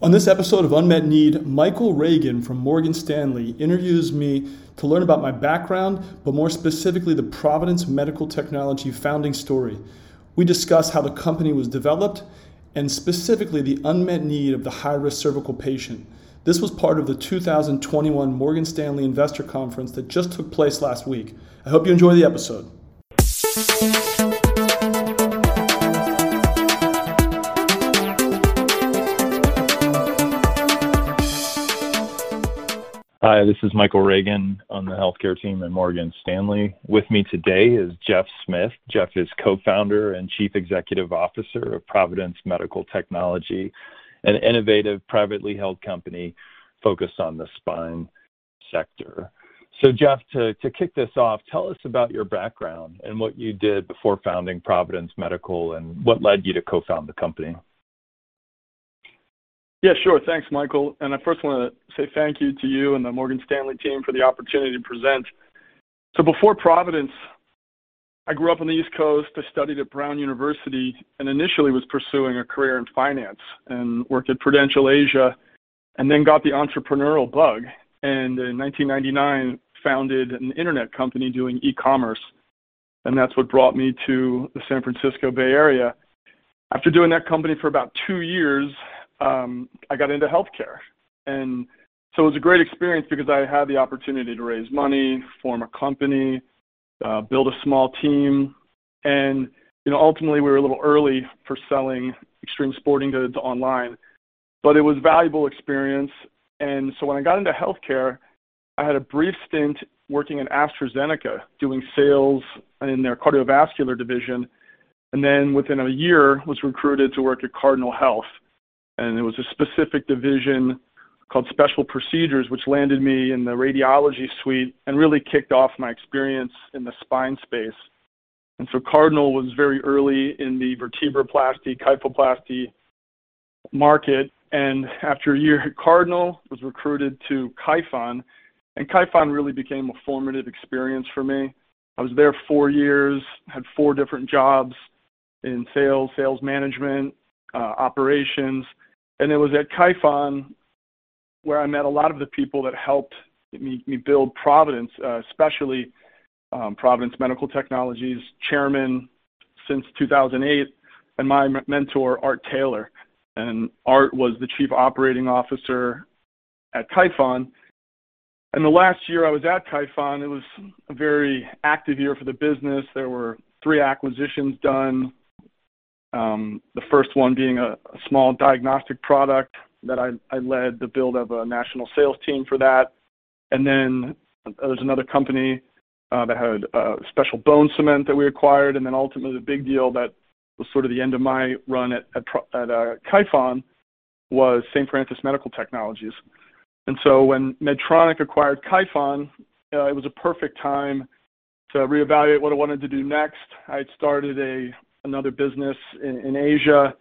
On this episode of Unmet Need, Michael Reagan from Morgan Stanley interviews me to learn about my background, but more specifically, the Providence Medical Technology founding story. We discuss how the company was developed and specifically the unmet need of the high risk cervical patient. This was part of the 2021 Morgan Stanley Investor Conference that just took place last week. I hope you enjoy the episode. Hi, this is Michael Reagan on the healthcare team at Morgan Stanley. With me today is Jeff Smith. Jeff is co-founder and chief executive officer of Providence Medical Technology, an innovative privately held company focused on the spine sector. So Jeff, to, to kick this off, tell us about your background and what you did before founding Providence Medical and what led you to co-found the company. Yeah, sure. Thanks, Michael. And I first want to say thank you to you and the Morgan Stanley team for the opportunity to present. So before Providence, I grew up on the East Coast. I studied at Brown University and initially was pursuing a career in finance and worked at Prudential Asia and then got the entrepreneurial bug. And in 1999, founded an internet company doing e-commerce. And that's what brought me to the San Francisco Bay Area. After doing that company for about two years, um, I got into healthcare. And so it was a great experience because I had the opportunity to raise money, form a company, uh, build a small team. And, you know, ultimately we were a little early for selling extreme sporting goods online, but it was valuable experience. And so when I got into healthcare, I had a brief stint working at AstraZeneca doing sales in their cardiovascular division. And then within a year was recruited to work at Cardinal Health and it was a specific division called Special Procedures, which landed me in the radiology suite and really kicked off my experience in the spine space. And so Cardinal was very early in the vertebroplasty, kyphoplasty market. And after a year at Cardinal, was recruited to Kyphon. And Kyphon really became a formative experience for me. I was there four years, had four different jobs in sales, sales management, uh, operations, and it was at Kyphon where I met a lot of the people that helped me, me build Providence, uh, especially um, Providence Medical Technologies chairman since 2008, and my mentor Art Taylor. And Art was the chief operating officer at Kyphon. And the last year I was at Kyphon, it was a very active year for the business. There were three acquisitions done, the first one being a, small diagnostic product that I, led the build of a national sales team for that. And then there's another company uh, that had a special bone cement that we acquired. And then ultimately the big deal that was sort of the end of my run at, uh, Kyphon was St. Francis Medical Technologies. And so when Medtronic acquired Kyphon, uh, it was a perfect time to reevaluate what I wanted to do next. I had started a another business in, Asia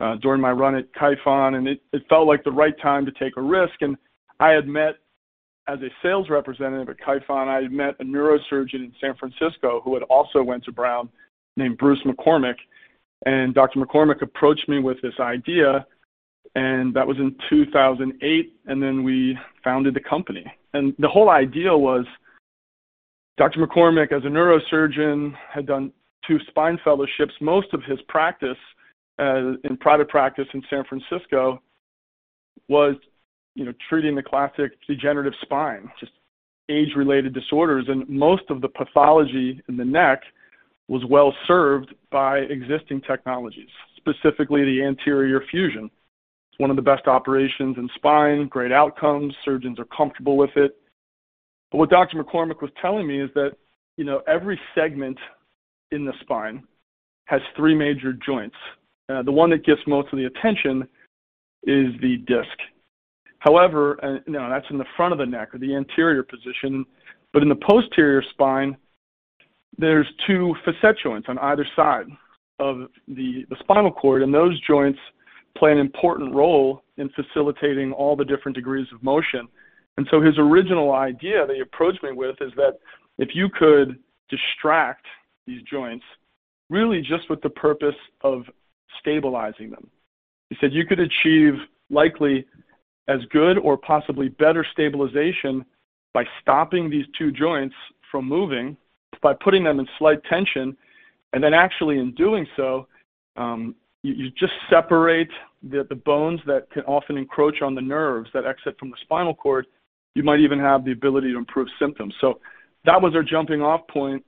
uh, during my run at Kyphon, and it, it felt like the right time to take a risk. And I had met as a sales representative at Kyphon, I had met a neurosurgeon in San Francisco who had also went to Brown named Bruce McCormick. And Dr. McCormick approached me with this idea, and that was in 2008. And then we founded the company. And the whole idea was Dr. McCormick, as a neurosurgeon, had done two spine fellowships. Most of his practice uh, in private practice in San Francisco was, you know, treating the classic degenerative spine, just age-related disorders, and most of the pathology in the neck was well served by existing technologies, specifically the anterior fusion. It's one of the best operations in spine, great outcomes, surgeons are comfortable with it. But what Dr. McCormick was telling me is that, you know, every segment in the spine has three major joints. Uh, the one that gets most of the attention is the disc. However, uh, that's in the front of the neck or the anterior position, but in the posterior spine, there's two facet joints on either side of the, the spinal cord, and those joints play an important role in facilitating all the different degrees of motion. And so his original idea that he approached me with is that if you could distract these joints, really just with the purpose of stabilizing them. He said you could achieve likely as good or possibly better stabilization by stopping these two joints from moving, by putting them in slight tension, and then actually in doing so, um, you, you, just separate the, the bones that can often encroach on the nerves that exit from the spinal cord. You might even have the ability to improve symptoms. So that was our jumping off point.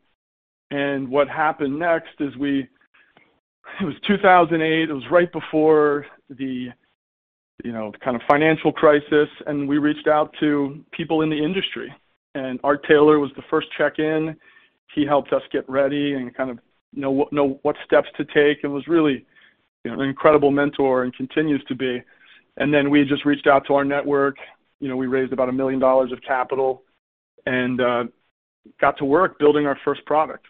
And what happened next is we, it was 2008. It was right before the you know, kind of financial crisis, and we reached out to people in the industry. And Art Taylor was the first check-in. He helped us get ready and kind of know what, know what steps to take, and was really you know, an incredible mentor and continues to be. And then we just reached out to our network. You know, we raised about a million dollars of capital, and uh, got to work building our first product.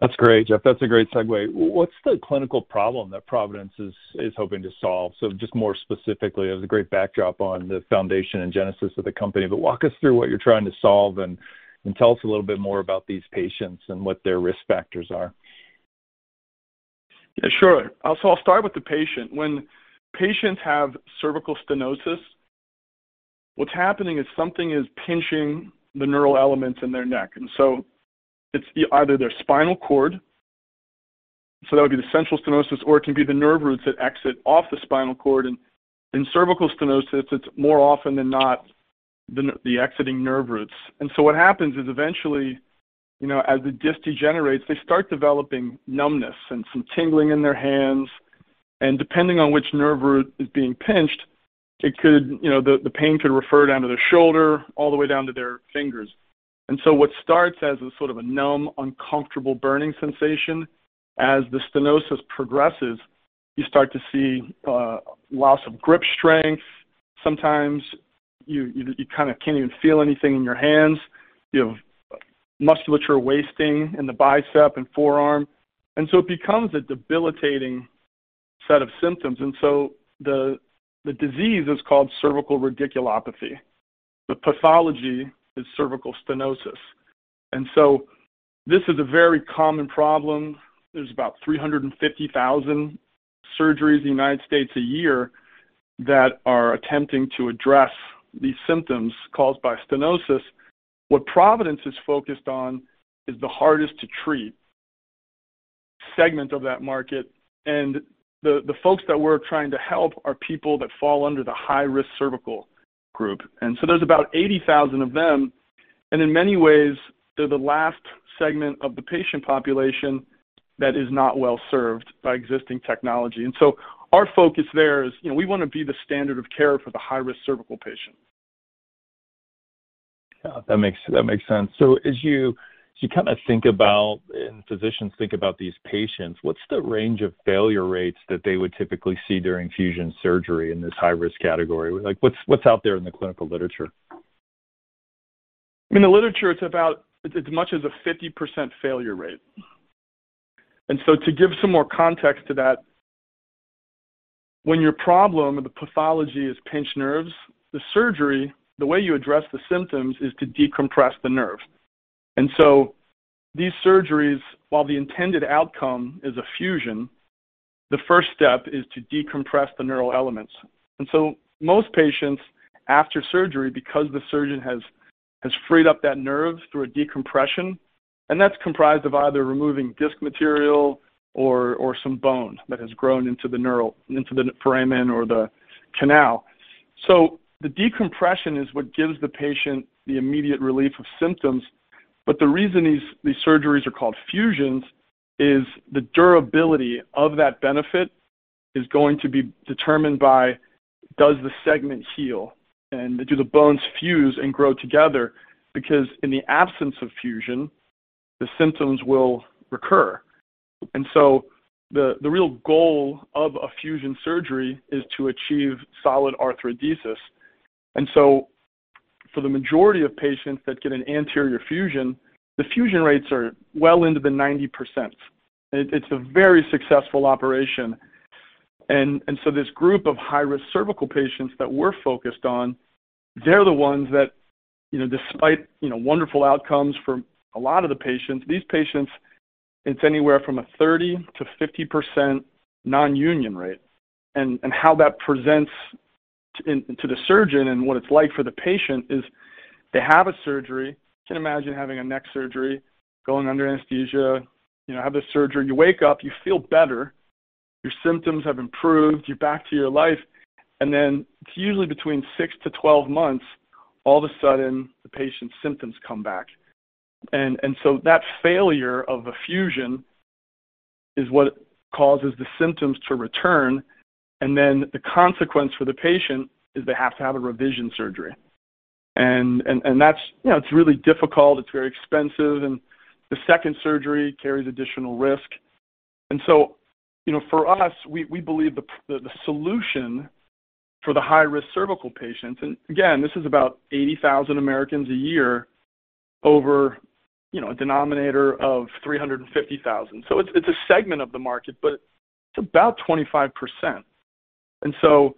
That's great, Jeff. That's a great segue. What's the clinical problem that Providence is hoping to solve? So just more specifically, it was a great backdrop on the foundation and genesis of the company, but walk us through what you're trying to solve and and tell us a little bit more about these patients and what their risk factors are. Yeah, sure. Uh, so I'll start with the patient. When patients have cervical stenosis, what's happening is something is pinching the neural elements in their neck. And so it's either their spinal cord, so that would be the central stenosis, or it can be the nerve roots that exit off the spinal cord. And in cervical stenosis, it's more often than not the, the exiting nerve roots. And so what happens is eventually, you know, as the disc degenerates, they start developing numbness and some tingling in their hands. And depending on which nerve root is being pinched, it could, you know, the, the pain could refer down to their shoulder all the way down to their fingers. And so what starts as a sort of a numb, uncomfortable burning sensation, as the stenosis progresses, you start to see uh, loss of grip strength. Sometimes you, you, you kind of can't even feel anything in your hands. You have musculature wasting in the bicep and forearm. And so it becomes a debilitating set of symptoms. And so the, the disease is called cervical radiculopathy. The pathology is cervical stenosis. And so this is a very common problem. There's about 350,000 surgeries in the United States a year that are attempting to address these symptoms caused by stenosis. What Providence is focused on is the hardest to treat segment of that market. And the, the folks that we're trying to help are people that fall under the high risk cervical group. And so there's about 80,000 of them. And in many ways, they're the last segment of the patient population that is not well served by existing technology. And so our focus there is, you know, we want to be the standard of care for the high risk cervical patient. Yeah, that makes that makes sense. So as you you kind of think about and physicians think about these patients, what's the range of failure rates that they would typically see during fusion surgery in this high risk category? Like what's what's out there in the clinical literature? In the literature, it's about as much as a 50% failure rate. And so to give some more context to that, when your problem, the pathology is pinched nerves, the surgery, the way you address the symptoms is to decompress the nerve. And so these surgeries, while the intended outcome is a fusion, the first step is to decompress the neural elements. And so most patients after surgery, because the surgeon has, has freed up that nerve through a decompression, and that's comprised of either removing disc material or, or some bone that has grown into the neural, into the foramen or the canal. So the decompression is what gives the patient the immediate relief of symptoms but the reason these, these surgeries are called fusions is the durability of that benefit is going to be determined by does the segment heal and do the bones fuse and grow together? Because in the absence of fusion, the symptoms will recur. And so the, the real goal of a fusion surgery is to achieve solid arthrodesis. And so for the majority of patients that get an anterior fusion, the fusion rates are well into the 90%. It, it's a very successful operation. And, and so this group of high-risk cervical patients that we're focused on, they're the ones that, you know, despite, you know, wonderful outcomes for a lot of the patients, these patients, it's anywhere from a 30 to 50% non-union rate. and, and how that presents in, to the surgeon and what it's like for the patient is they have a surgery. You can imagine having a neck surgery, going under anesthesia, you know, have the surgery. You wake up, you feel better, your symptoms have improved, you're back to your life, and then it's usually between six to 12 months, all of a sudden the patient's symptoms come back. And, and so that failure of a fusion is what causes the symptoms to return. And then the consequence for the patient is they have to have a revision surgery. And, and, and that's, you know, it's really difficult. It's very expensive. And the second surgery carries additional risk. And so, you know, for us, we, we believe the, the, the solution for the high risk cervical patients, and again, this is about 80,000 Americans a year over you know, a denominator of 350,000. So it's, it's a segment of the market, but it's about 25%. And so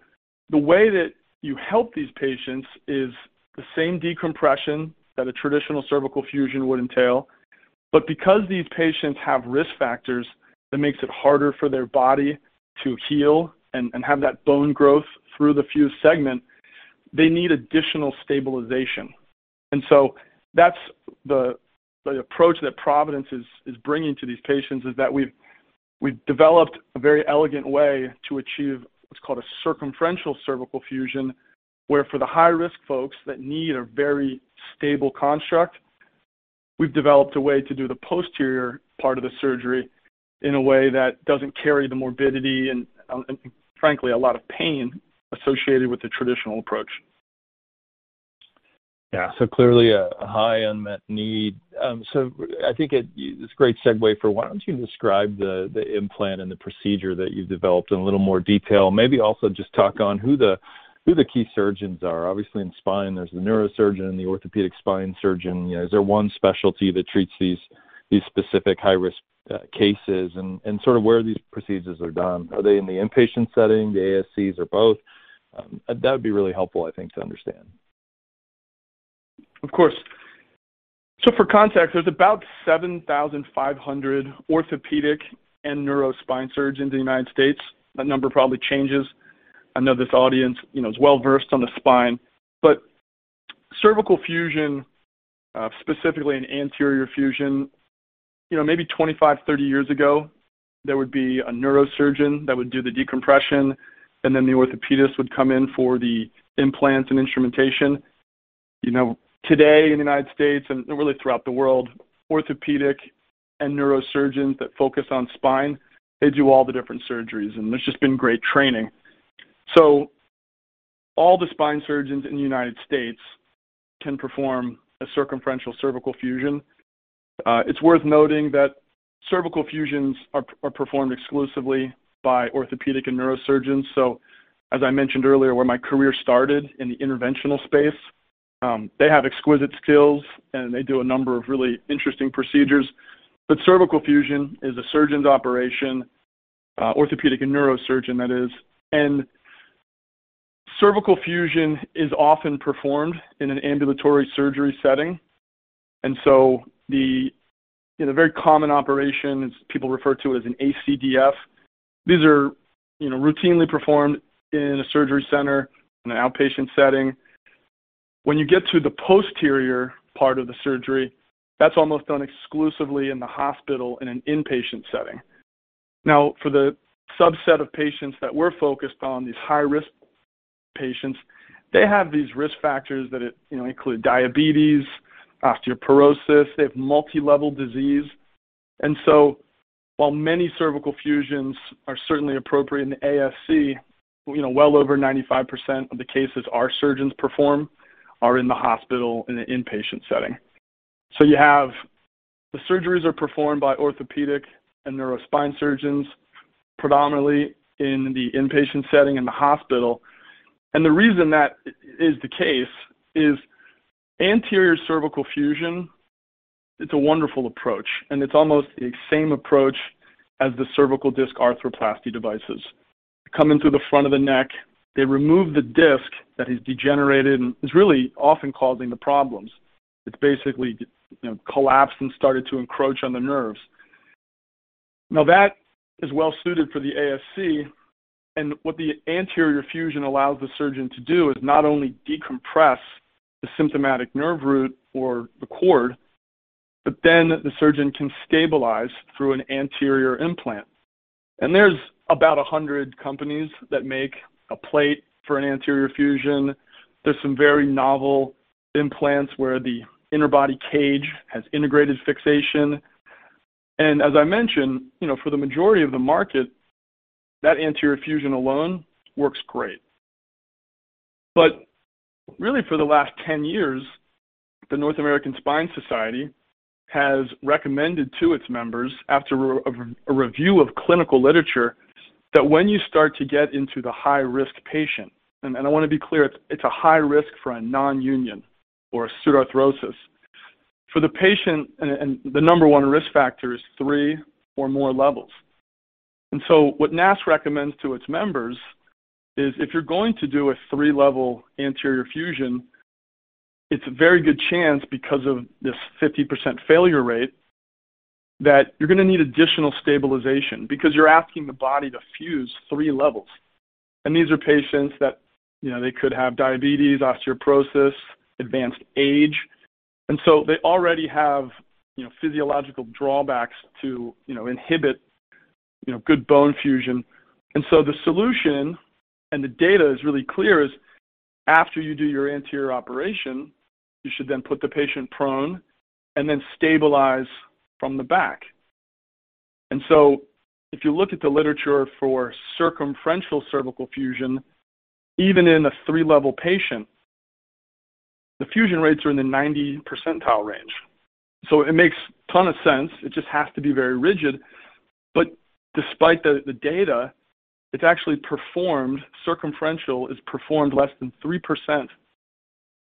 the way that you help these patients is the same decompression that a traditional cervical fusion would entail. But because these patients have risk factors that makes it harder for their body to heal and, have that bone growth through the fused segment, they need additional stabilization. And so that's the the approach that Providence is is bringing to these patients is that we've developed a very elegant way to achieve what's called a circumferential cervical fusion, where for the high risk folks that need a very stable construct, we've developed a way to do the posterior part of the surgery in a way that doesn't carry the morbidity and, uh, and frankly a lot of pain associated with the traditional approach. Yeah, so clearly a, high unmet need. Um, so I think it's a great segue for why don't you describe the, implant and the procedure that you've developed in a little more detail? Maybe also just talk on who the key surgeons are. Obviously, in spine, there's the neurosurgeon and the orthopedic spine surgeon. Is there one specialty that treats these specific high risk uh, cases, and and sort of where these procedures are done? Are they in the inpatient setting, the ASCs, or both? Um, that would be really helpful, I think, to understand. Of course. So for context, there's about 7,500 orthopedic and neurospine surgeons in the United States. That number probably changes. I know this audience, you know, is well versed on the spine, but cervical fusion, uh, specifically an anterior fusion, you know, maybe 25, 30 years ago, there would be a neurosurgeon that would do the decompression, and then the orthopedist would come in for the implants and instrumentation. You know, today in the United States and really throughout the world, orthopedic and neurosurgeons that focus on spine, they do all the different surgeries, and there's just been great training. So all the spine surgeons in the United States can perform a circumferential cervical fusion. Uh, it's worth noting that cervical fusions are, are performed exclusively by orthopedic and neurosurgeons. So, as I mentioned earlier, where my career started in the interventional space, um, they have exquisite skills and they do a number of really interesting procedures. But cervical fusion is a surgeon's operation, uh, orthopedic and neurosurgeon, that is. And cervical fusion is often performed in an ambulatory surgery setting. And so the you know, very common operation is people refer to it as an ACDF. These are you know routinely performed in a surgery center in an outpatient setting. When you get to the posterior part of the surgery, that's almost done exclusively in the hospital in an inpatient setting. Now, for the subset of patients that we're focused on, these high-risk patients, they have these risk factors that it, you know, include diabetes, osteoporosis, they have multi-level disease. And so while many cervical fusions are certainly appropriate in the ASC, you know, well over 95% of the cases our surgeons perform are in the hospital in an inpatient setting. So you have the surgeries are performed by orthopedic and neurospine surgeons, predominantly in the inpatient setting in the hospital. And the reason that is the case is anterior cervical fusion, it's a wonderful approach, and it's almost the same approach as the cervical disc arthroplasty devices. Come in through the front of the neck, they remove the disc that is degenerated and is really often causing the problems. It's basically you know, collapsed and started to encroach on the nerves. Now that is well suited for the ASC, And what the anterior fusion allows the surgeon to do is not only decompress the symptomatic nerve root or the cord, but then the surgeon can stabilize through an anterior implant. And there's about 100 companies that make a plate for an anterior fusion. There's some very novel implants where the interbody cage has integrated fixation. And as I mentioned, you know, for the majority of the market, that anterior fusion alone works great. But really for the last 10 years, the North American Spine Society has recommended to its members, after a, a, review of clinical literature, that when you start to get into the high risk patient, and, I want to be clear, it's, a high risk for a non union or a pseudoarthrosis. For the patient, and, the number one risk factor is three or more levels. And so, what NASS recommends to its members is if you're going to do a three level anterior fusion, it's a very good chance because of this 50% failure rate that you're going to need additional stabilization because you're asking the body to fuse three levels. And these are patients that, you know, they could have diabetes, osteoporosis, advanced age. And so they already have, you know, physiological drawbacks to, you know, inhibit, you know, good bone fusion. And so the solution and the data is really clear is after you do your anterior operation, you should then put the patient prone and then stabilize from the back. And so if you look at the literature for circumferential cervical fusion, even in a three level patient, the fusion rates are in the 90 percentile range. So it makes a ton of sense. It just has to be very rigid. But despite the, the data, it's actually performed, circumferential is performed less than 3%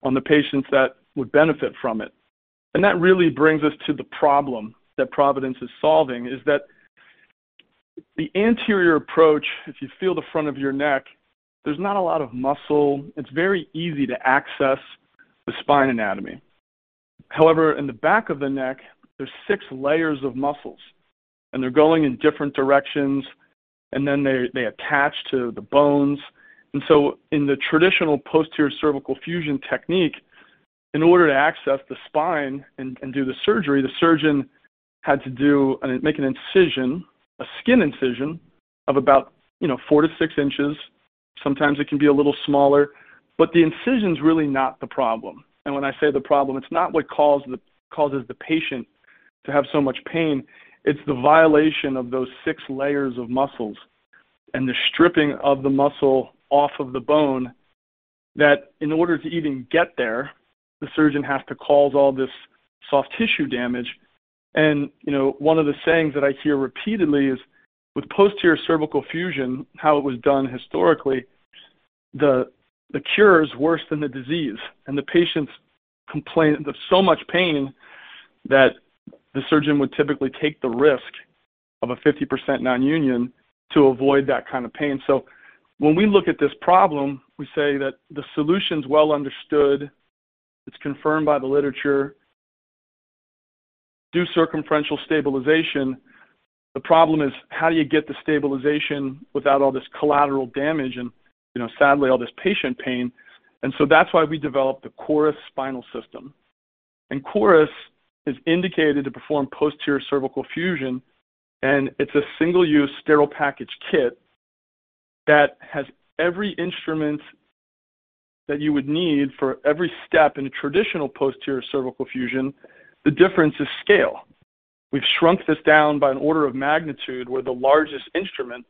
on the patients that would benefit from it. And that really brings us to the problem that Providence is solving is that the anterior approach, if you feel the front of your neck, there's not a lot of muscle. It's very easy to access the spine anatomy. However, in the back of the neck, there's six layers of muscles, and they're going in different directions, and then they, they attach to the bones. And so, in the traditional posterior cervical fusion technique, in order to access the spine and, and do the surgery, the surgeon had to do an, make an incision, a skin incision of about you know four to six inches. Sometimes it can be a little smaller, but the incision's really not the problem. And when I say the problem, it's not what causes the, causes the patient to have so much pain. It's the violation of those six layers of muscles and the stripping of the muscle off of the bone that in order to even get there, the surgeon has to cause all this soft tissue damage. And, you know, one of the sayings that I hear repeatedly is with posterior cervical fusion, how it was done historically, the the cure is worse than the disease, and the patients complain of so much pain that the surgeon would typically take the risk of a 50% non-union to avoid that kind of pain. So when we look at this problem, we say that the solution's well understood, it's confirmed by the literature, do circumferential stabilization. The problem is how do you get the stabilization without all this collateral damage and, you know, sadly, all this patient pain. And so that's why we developed the Corus spinal system. And Corus is indicated to perform posterior cervical fusion, and it's a single-use sterile package kit that has every instrument that you would need for every step in a traditional posterior cervical fusion. The difference is scale. We've shrunk this down by an order of magnitude where the largest instrument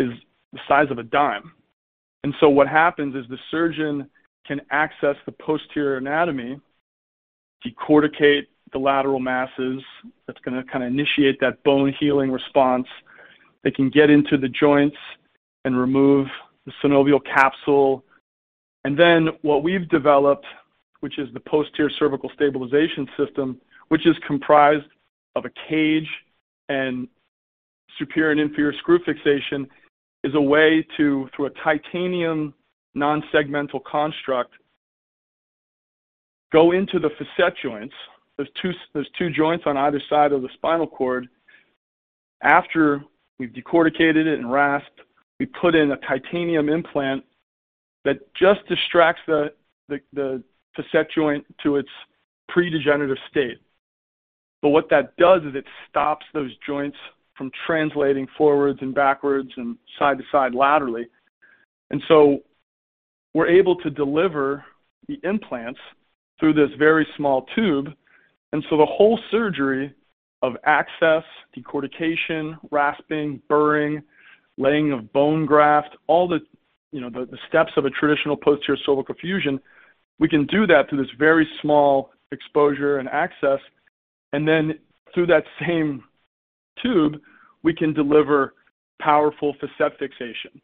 is the size of a dime. And so what happens is the surgeon can access the posterior anatomy, decorticate the lateral masses. That's going to kind of initiate that bone healing response. They can get into the joints and remove the synovial capsule. And then what we've developed, which is the posterior cervical stabilization system, which is comprised of a cage and superior and inferior screw fixation, is a way to, through a titanium non-segmental construct, go into the facet joints. There's two, there's two joints on either side of the spinal cord. After we've decorticated it and rasped, we put in a titanium implant that just distracts the facet joint to its pre-degenerative state. But what that does is it stops those joints from translating forwards and backwards and side to side laterally. And so we're able to deliver the implants through this very small tube. And so the whole surgery of access, decortication, rasping, burring, laying of bone graft, all the, you know, the steps of a traditional posterior cervical fusion, we can do that through this very small exposure and access. And then through that same tube, we can deliver powerful facet fixation.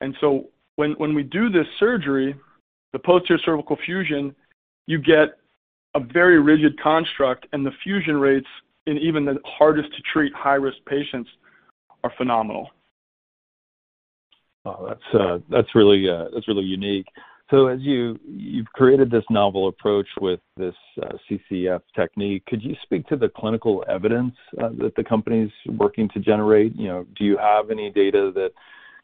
And so when when we do this surgery, the posterior cervical fusion, you get a very rigid construct, and the fusion rates in even the hardest to treat high-risk patients are phenomenal. Oh, that's really unique. So as you you've created this novel approach with this uh, CCF technique, could you speak to the clinical evidence uh, that the company's working to generate? You know, do you have any data that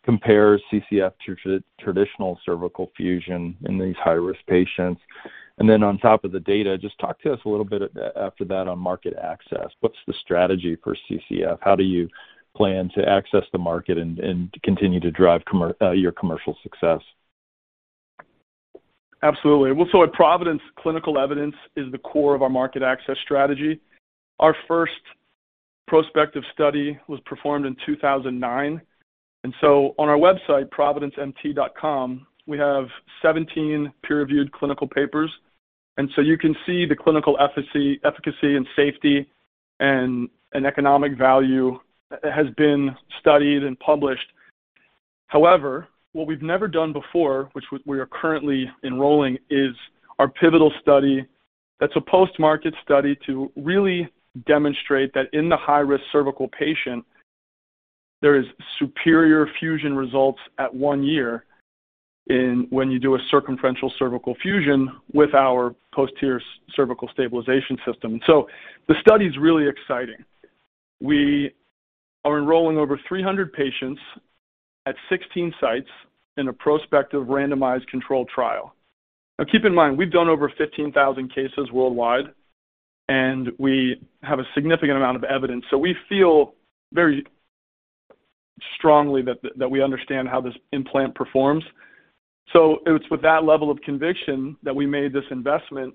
compares CCF to traditional cervical fusion in these high-risk patients? And then on top of the data, just talk to us a little bit after that on market access. What's the strategy for CCF? How do you plan to access the market and continue to drive your commercial success? Absolutely. Well, so at Providence, clinical evidence is the core of our market access strategy. Our first prospective study was performed in 2009. And so on our website, providencemt.com, we have 17 peer-reviewed clinical papers. And so you can see the clinical efficacy efficacy and safety and an economic value has been studied and published. However, what we've never done before, which we are currently enrolling, is our pivotal study. That's a post-market study to really demonstrate that in the high-risk cervical patient, there is superior fusion results at one year when you do a circumferential cervical fusion with our posterior cervical stabilization system. So the study is really exciting. We are enrolling over 300 patients at 16 sites in a prospective randomized controlled trial. Now, keep in mind, we've done over 15,000 cases worldwide, and we have a significant amount of evidence. So we feel very strongly that we understand how this implant performs. So it's with that level of conviction that we made this investment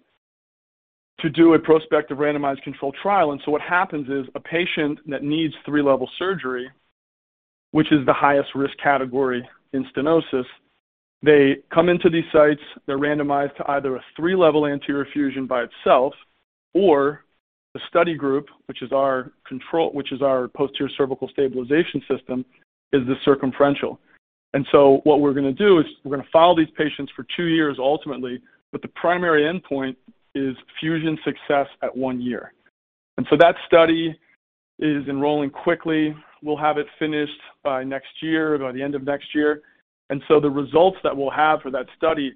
to do a prospective randomized controlled trial. And so what happens is a patient that needs three-level surgery, which is the highest risk category in stenosis, they come into these sites, they're randomized to either a three-level anterior fusion by itself or the study group, which is our control, which is our posterior cervical stabilization system, is the circumferential. And so what we're going to do is we're going to follow these patients for two years ultimately, but the primary endpoint is fusion success at one year. And so that study is enrolling quickly. We'll have it finished by next year, by the end of next year. And so the results that we'll have for that study,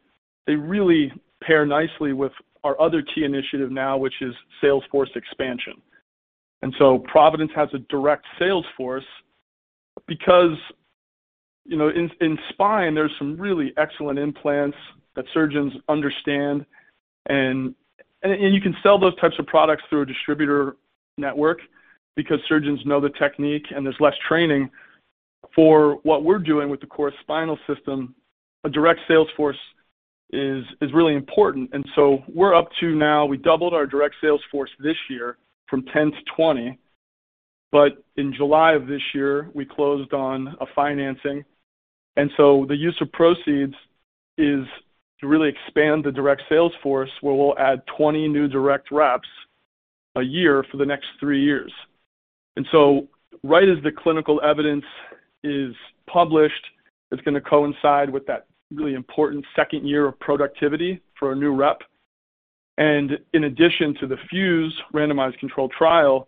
they really pair nicely with our other key initiative now, which is sales force expansion. And so Providence has a direct sales force because, you know, in spine, there's some really excellent implants that surgeons understand. And you can sell those types of products through a distributor network because surgeons know the technique and there's less training. For what we're doing with the Corus spinal system, a direct sales force is really important. And so we're up to now, we doubled our direct sales force this year from 10 to 20. But in July of this year, we closed on a financing. And so the use of proceeds is to really expand the direct sales force where we'll add 20 new direct reps a year for the next three years. And so right as the clinical evidence is published, it's going to coincide with that really important second year of productivity for a new rep. And in addition to the FUSE randomized controlled trial,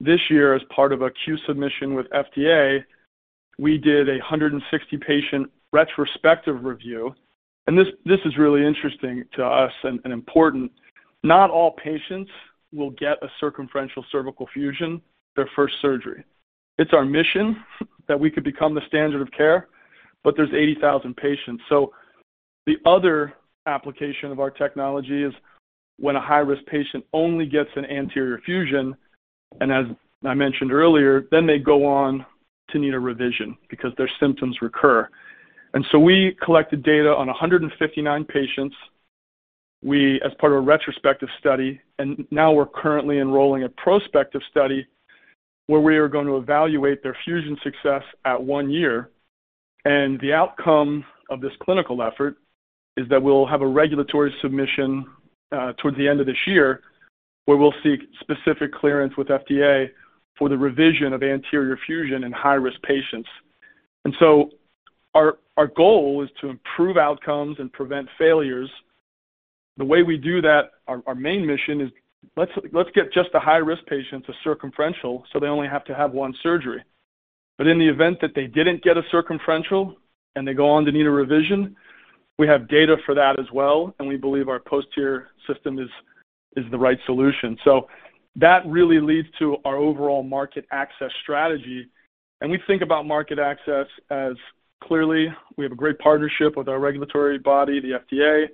this year, as part of a Q-Submission with FDA, we did a 160-patient retrospective review. And this is really interesting to us and important. Not all patients will get a circumferential cervical fusion their first surgery. It's our mission that we could become the standard of care, but there's 80,000 patients. So the other application of our technology is when a high-risk patient only gets an anterior fusion, and as I mentioned earlier, then they go on to need a revision because their symptoms recur. And so we collected data on 159 patients. We, as part of a retrospective study, and now we're currently enrolling a prospective study where we are going to evaluate their fusion success at one year. And the outcome of this clinical effort is that we'll have a regulatory submission uh, towards the end of this year, where we'll seek specific clearance with FDA for the revision of anterior fusion in high-risk patients. And so our goal is to improve outcomes and prevent failures. The way we do that, our main mission is let's get just the high-risk patients a circumferential, so they only have to have one surgery. But in the event that they didn't get a circumferential and they go on to need a revision, we have data for that as well, and we believe our posterior system is is the right solution. So that really leads to our overall market access strategy. And we think about market access as clearly, we have a great partnership with our regulatory body, the FDA.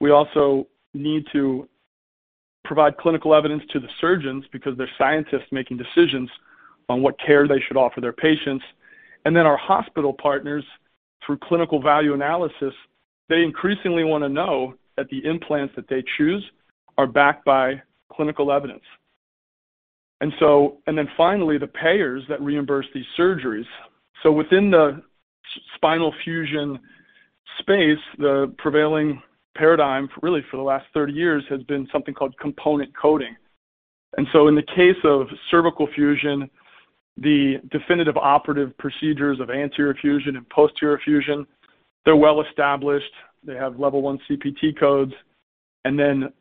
We also need to provide clinical evidence to the surgeons because they're scientists making decisions on what care they should offer their patients. And then our hospital partners, through clinical value analysis, they increasingly want to know that the implants that they choose are backed by clinical evidence. And so, and then finally, the payers that reimburse these surgeries. So within the spinal fusion space, the prevailing paradigm, really for the last 30 years, has been something called component coding. And so in the case of cervical fusion, the definitive operative procedures of anterior fusion and posterior fusion, they're well established. They have level one CPT codes. And then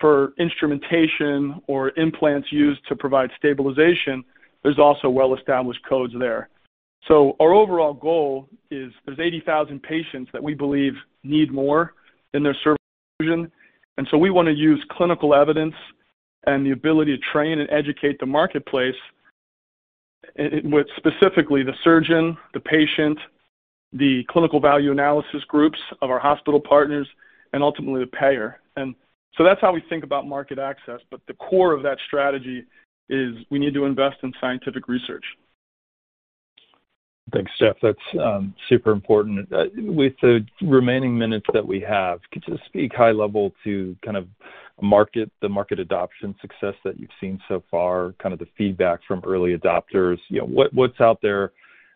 for instrumentation or implants used to provide stabilization, there's also well-established codes there. So our overall goal is there's 80,000 patients that we believe need more in their cervical fusion. And so we want to use clinical evidence and the ability to train and educate the marketplace, eh, eh, with specifically the surgeon, the patient, the clinical value analysis groups of our hospital partners, and ultimately the payer. And so that's how we think about market access. But the core of that strategy is we need to invest in scientific research. Thanks, Jeff. That's um, super important. Uh, with the remaining minutes that we have, could you speak high level to kind of market the market adoption success that you've seen so far, kind of the feedback from early adopters? You know, what what's out there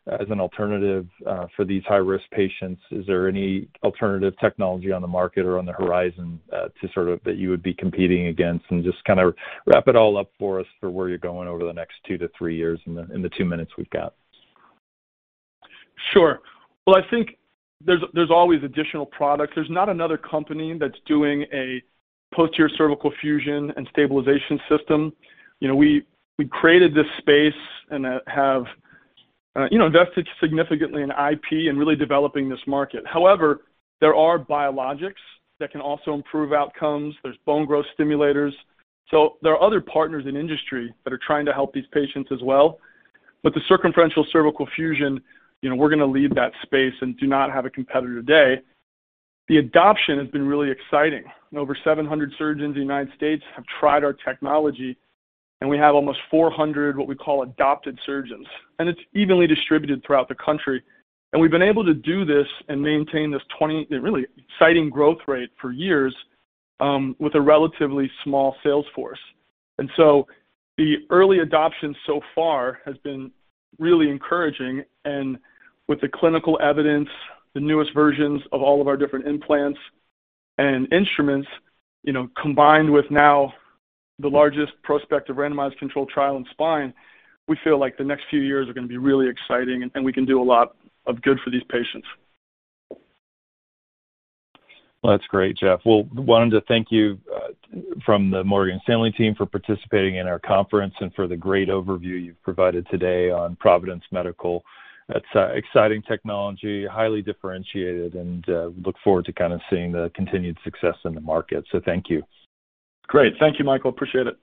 as an alternative uh, for these high-risk patients? Is there any alternative technology on the market or on the horizon uh, to sort of that you would be competing against? And just kind of wrap it all up for us for where you're going over the next two to three years in the in the two minutes we've got. Sure. Well, I think there's always additional products. There's not another company that's doing a posterior cervical fusion and stabilization system. You know, we created this space and uh, have uh, you know, invested significantly in IP and really developing this market. However, there are biologics that can also improve outcomes. There's bone growth stimulators. So there are other partners in industry that are trying to help these patients as well. But the circumferential cervical fusion, we're going to lead that space and do not have a competitor today. The adoption has been really exciting. Over 700 surgeons in the United States have tried our technology, and we have almost 400 what we call adopted surgeons. And it's evenly distributed throughout the country. And we've been able to do this and maintain this really exciting growth rate for years um, with a relatively small sales force. And so the early adoption so far has been really encouraging. And with the clinical evidence, the newest versions of all of our different implants and instruments, you know, combined with now the largest prospective randomized controlled trial in spine, we feel like the next few years are going to be really exciting, and we can do a lot of good for these patients. That's great, Jeff. Well, wanted to thank you uh, from the Morgan Stanley team for participating in our conference and for the great overview you've provided today on Providence Medical. That's uh, exciting technology, highly differentiated, and uh, look forward to kind of seeing the continued success in the market. So thank you. Great. Thank you, Michael. Appreciate it.